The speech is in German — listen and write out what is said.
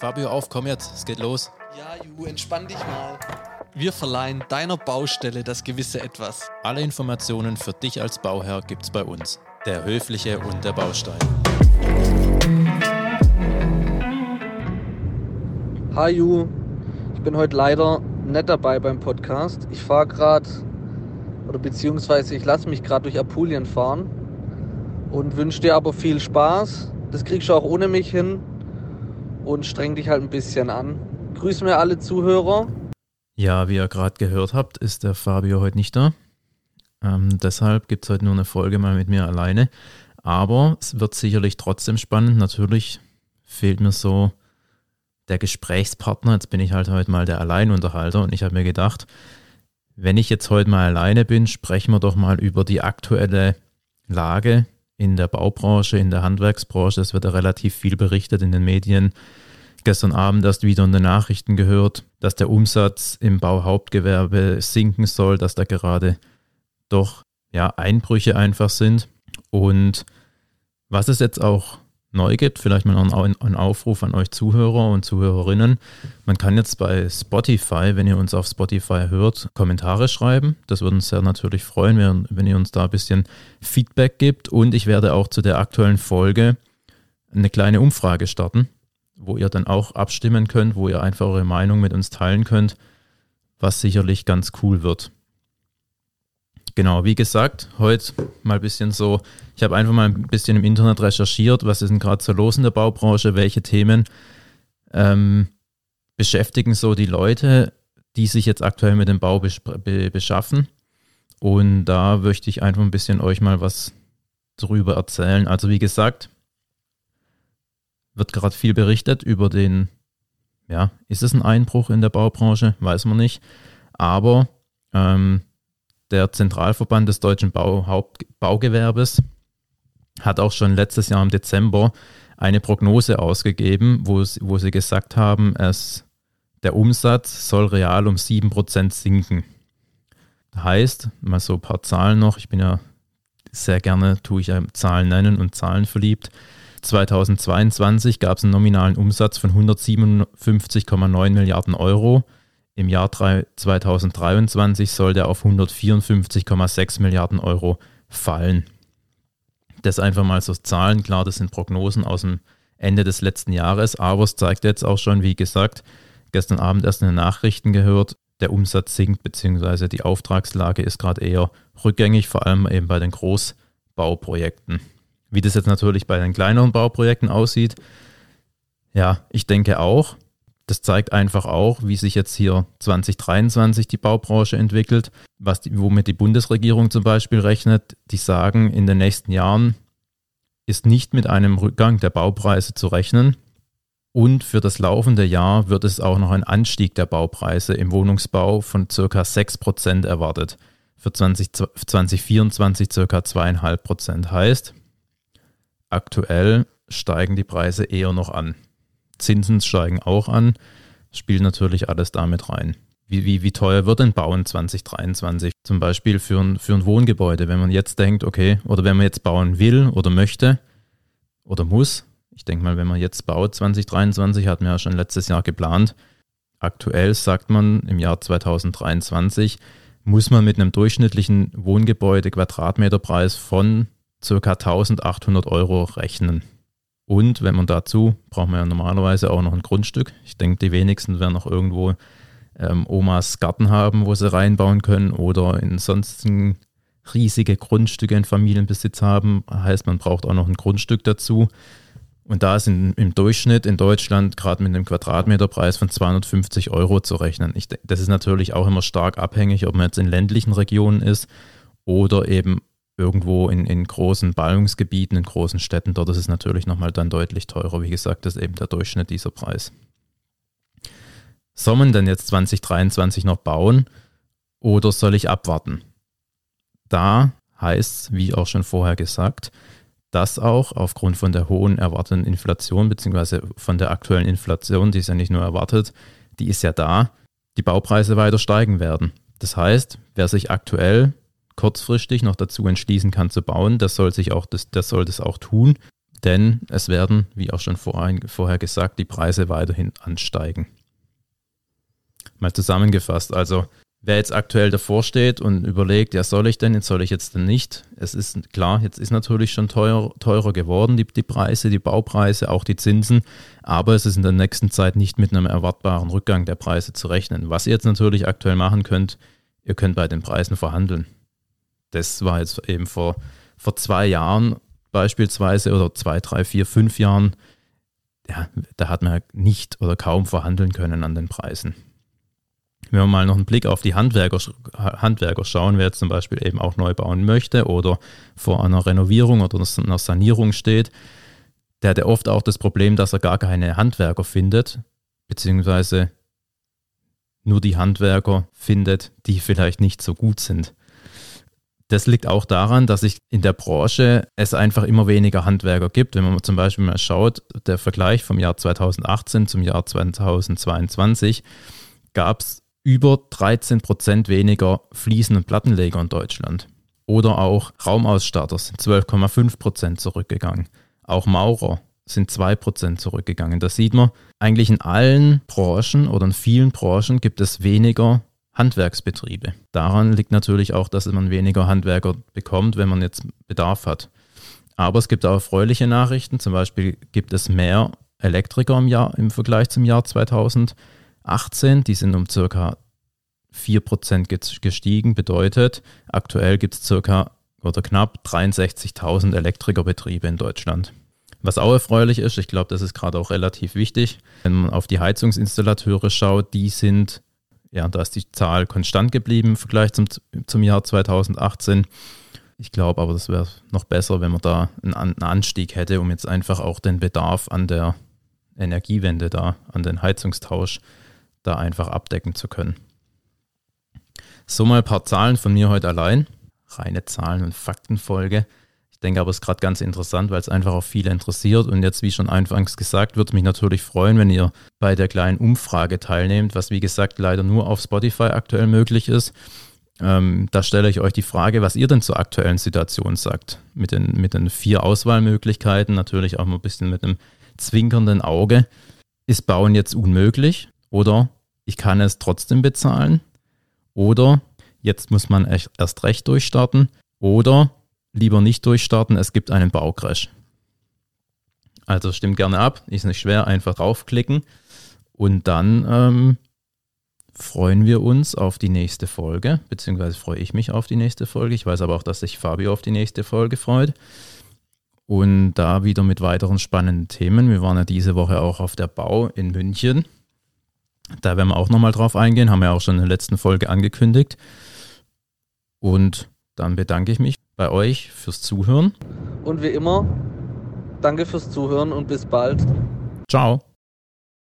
Fabio, auf, komm jetzt, es geht los. Ja, Ju, entspann dich mal. Wir verleihen deiner Baustelle das gewisse Etwas. Alle Informationen für dich als Bauherr gibt's bei uns. Der Höfliche und der Baustein. Hi Ju, ich bin heute leider nicht dabei beim Podcast. Ich fahre gerade, oder beziehungsweise ich lasse mich gerade durch Apulien fahren und wünsche dir aber viel Spaß. Das kriegst du auch ohne mich hin und streng dich halt ein bisschen an. Grüß mir alle Zuhörer. Ja, wie ihr gerade gehört habt, ist der Fabio heute nicht da. Ähm, deshalb gibt es heute nur eine Folge mal mit mir alleine. Aber es wird sicherlich trotzdem spannend. Natürlich fehlt mir so der Gesprächspartner. Jetzt bin ich halt heute mal der Alleinunterhalter und ich habe mir gedacht, wenn ich jetzt heute mal alleine bin, sprechen wir doch mal über die aktuelle Lage in der Baubranche, in der Handwerksbranche. Es wird ja relativ viel berichtet in den Medien. Gestern Abend erst wieder in den Nachrichten gehört, dass der Umsatz im Bauhauptgewerbe sinken soll, dass da gerade doch ja Einbrüche einfach sind. Und was es jetzt auch neu gibt, vielleicht mal ein Aufruf an euch Zuhörer und Zuhörerinnen. Man kann jetzt bei Spotify, wenn ihr uns auf Spotify hört, Kommentare schreiben. Das würde uns sehr natürlich freuen, wenn ihr uns da ein bisschen Feedback gibt. Und ich werde auch zu der aktuellen Folge eine kleine Umfrage starten, wo ihr dann auch abstimmen könnt, wo ihr einfach eure Meinung mit uns teilen könnt, was sicherlich ganz cool wird. Genau, wie gesagt, heute mal ein bisschen so, ich habe einfach mal ein bisschen im Internet recherchiert, was ist denn gerade so los in der Baubranche, welche Themen ähm, beschäftigen so die Leute, die sich jetzt aktuell mit dem Bau be beschaffen. Und da möchte ich einfach ein bisschen euch mal was drüber erzählen. Also wie gesagt, wird gerade viel berichtet über den, ja, ist es ein Einbruch in der Baubranche? Weiß man nicht. Aber ähm, der Zentralverband des deutschen Bau Baugewerbes hat auch schon letztes Jahr im Dezember eine Prognose ausgegeben, wo, wo sie gesagt haben, es, der Umsatz soll real um 7% sinken. Heißt, mal so ein paar Zahlen noch, ich bin ja sehr gerne, tue ich ja Zahlen nennen und Zahlen verliebt. 2022 gab es einen nominalen Umsatz von 157,9 Milliarden Euro. Im Jahr 2023 soll der auf 154,6 Milliarden Euro fallen. Das einfach mal so Zahlen, klar, das sind Prognosen aus dem Ende des letzten Jahres, aber es zeigt jetzt auch schon, wie gesagt, gestern Abend erst in den Nachrichten gehört, der Umsatz sinkt, beziehungsweise die Auftragslage ist gerade eher rückgängig, vor allem eben bei den Großbauprojekten. Wie das jetzt natürlich bei den kleineren Bauprojekten aussieht, ja, ich denke auch, das zeigt einfach auch, wie sich jetzt hier 2023 die Baubranche entwickelt, was die, womit die Bundesregierung zum Beispiel rechnet. Die sagen, in den nächsten Jahren ist nicht mit einem Rückgang der Baupreise zu rechnen. Und für das laufende Jahr wird es auch noch ein Anstieg der Baupreise im Wohnungsbau von ca. 6% erwartet. Für 20, 2024 ca. 2,5%. Heißt, aktuell steigen die Preise eher noch an. Zinsen steigen auch an, spielt natürlich alles damit rein. Wie, wie, wie teuer wird denn Bauen 2023? Zum Beispiel für ein, für ein Wohngebäude, wenn man jetzt denkt, okay, oder wenn man jetzt bauen will oder möchte oder muss. Ich denke mal, wenn man jetzt baut 2023, hat man ja schon letztes Jahr geplant. Aktuell sagt man im Jahr 2023, muss man mit einem durchschnittlichen Wohngebäude Quadratmeterpreis von ca. 1800 Euro rechnen. Und wenn man dazu, braucht man ja normalerweise auch noch ein Grundstück. Ich denke, die wenigsten werden noch irgendwo ähm, Omas Garten haben, wo sie reinbauen können oder ansonsten riesige Grundstücke in Familienbesitz haben. Heißt, man braucht auch noch ein Grundstück dazu. Und da ist in, im Durchschnitt in Deutschland gerade mit einem Quadratmeterpreis von 250 Euro zu rechnen. Ich, das ist natürlich auch immer stark abhängig, ob man jetzt in ländlichen Regionen ist oder eben irgendwo in, in großen Ballungsgebieten, in großen Städten, dort ist es natürlich nochmal dann deutlich teurer. Wie gesagt, das ist eben der Durchschnitt dieser Preis. Soll man denn jetzt 2023 noch bauen oder soll ich abwarten? Da heißt wie auch schon vorher gesagt, dass auch aufgrund von der hohen erwarteten Inflation, beziehungsweise von der aktuellen Inflation, die ist ja nicht nur erwartet, die ist ja da, die Baupreise weiter steigen werden. Das heißt, wer sich aktuell kurzfristig noch dazu entschließen kann zu bauen, das soll sich auch das, das soll das auch tun. Denn es werden, wie auch schon vorhin, vorher gesagt, die Preise weiterhin ansteigen. Mal zusammengefasst, also wer jetzt aktuell davor steht und überlegt, ja, soll ich denn, jetzt soll ich jetzt denn nicht? Es ist klar, jetzt ist natürlich schon teuer, teurer geworden, die, die Preise, die Baupreise, auch die Zinsen, aber es ist in der nächsten Zeit nicht mit einem erwartbaren Rückgang der Preise zu rechnen. Was ihr jetzt natürlich aktuell machen könnt, ihr könnt bei den Preisen verhandeln. Das war jetzt eben vor, vor zwei Jahren beispielsweise oder zwei, drei, vier, fünf Jahren, ja, da hat man nicht oder kaum verhandeln können an den Preisen. Wenn wir mal noch einen Blick auf die Handwerker, Handwerker schauen, wer jetzt zum Beispiel eben auch neu bauen möchte oder vor einer Renovierung oder einer Sanierung steht, der hat ja oft auch das Problem, dass er gar keine Handwerker findet, beziehungsweise nur die Handwerker findet, die vielleicht nicht so gut sind. Das liegt auch daran, dass sich in der Branche es einfach immer weniger Handwerker gibt. Wenn man zum Beispiel mal schaut, der Vergleich vom Jahr 2018 zum Jahr 2022 gab es über 13 Prozent weniger Fliesen- und Plattenleger in Deutschland. Oder auch Raumausstatter sind 12,5 Prozent zurückgegangen. Auch Maurer sind 2 Prozent zurückgegangen. Da sieht man, eigentlich in allen Branchen oder in vielen Branchen gibt es weniger Handwerksbetriebe. Daran liegt natürlich auch, dass man weniger Handwerker bekommt, wenn man jetzt Bedarf hat. Aber es gibt auch erfreuliche Nachrichten. Zum Beispiel gibt es mehr Elektriker im Jahr im Vergleich zum Jahr 2000. 18, die sind um circa 4% gestiegen, bedeutet, aktuell gibt es circa oder knapp 63.000 Elektrikerbetriebe in Deutschland. Was auch erfreulich ist, ich glaube, das ist gerade auch relativ wichtig, wenn man auf die Heizungsinstallateure schaut, die sind, ja, da ist die Zahl konstant geblieben im Vergleich zum, zum Jahr 2018. Ich glaube aber, das wäre noch besser, wenn man da einen, einen Anstieg hätte, um jetzt einfach auch den Bedarf an der Energiewende da, an den Heizungstausch da einfach abdecken zu können. So mal ein paar Zahlen von mir heute allein. Reine Zahlen- und Faktenfolge. Denke aber, es ist gerade ganz interessant, weil es einfach auch viele interessiert. Und jetzt, wie schon anfangs gesagt, würde mich natürlich freuen, wenn ihr bei der kleinen Umfrage teilnehmt, was wie gesagt leider nur auf Spotify aktuell möglich ist. Ähm, da stelle ich euch die Frage, was ihr denn zur aktuellen Situation sagt. Mit den, mit den vier Auswahlmöglichkeiten, natürlich auch mal ein bisschen mit einem zwinkernden Auge. Ist Bauen jetzt unmöglich? Oder ich kann es trotzdem bezahlen. Oder jetzt muss man erst recht durchstarten. Oder lieber nicht durchstarten, es gibt einen Baucrash. Also stimmt gerne ab, ist nicht schwer, einfach draufklicken. Und dann ähm, freuen wir uns auf die nächste Folge, beziehungsweise freue ich mich auf die nächste Folge. Ich weiß aber auch, dass sich Fabio auf die nächste Folge freut. Und da wieder mit weiteren spannenden Themen. Wir waren ja diese Woche auch auf der Bau in München. Da werden wir auch nochmal drauf eingehen, haben wir auch schon in der letzten Folge angekündigt. Und dann bedanke ich mich bei euch fürs Zuhören. Und wie immer, danke fürs Zuhören und bis bald. Ciao.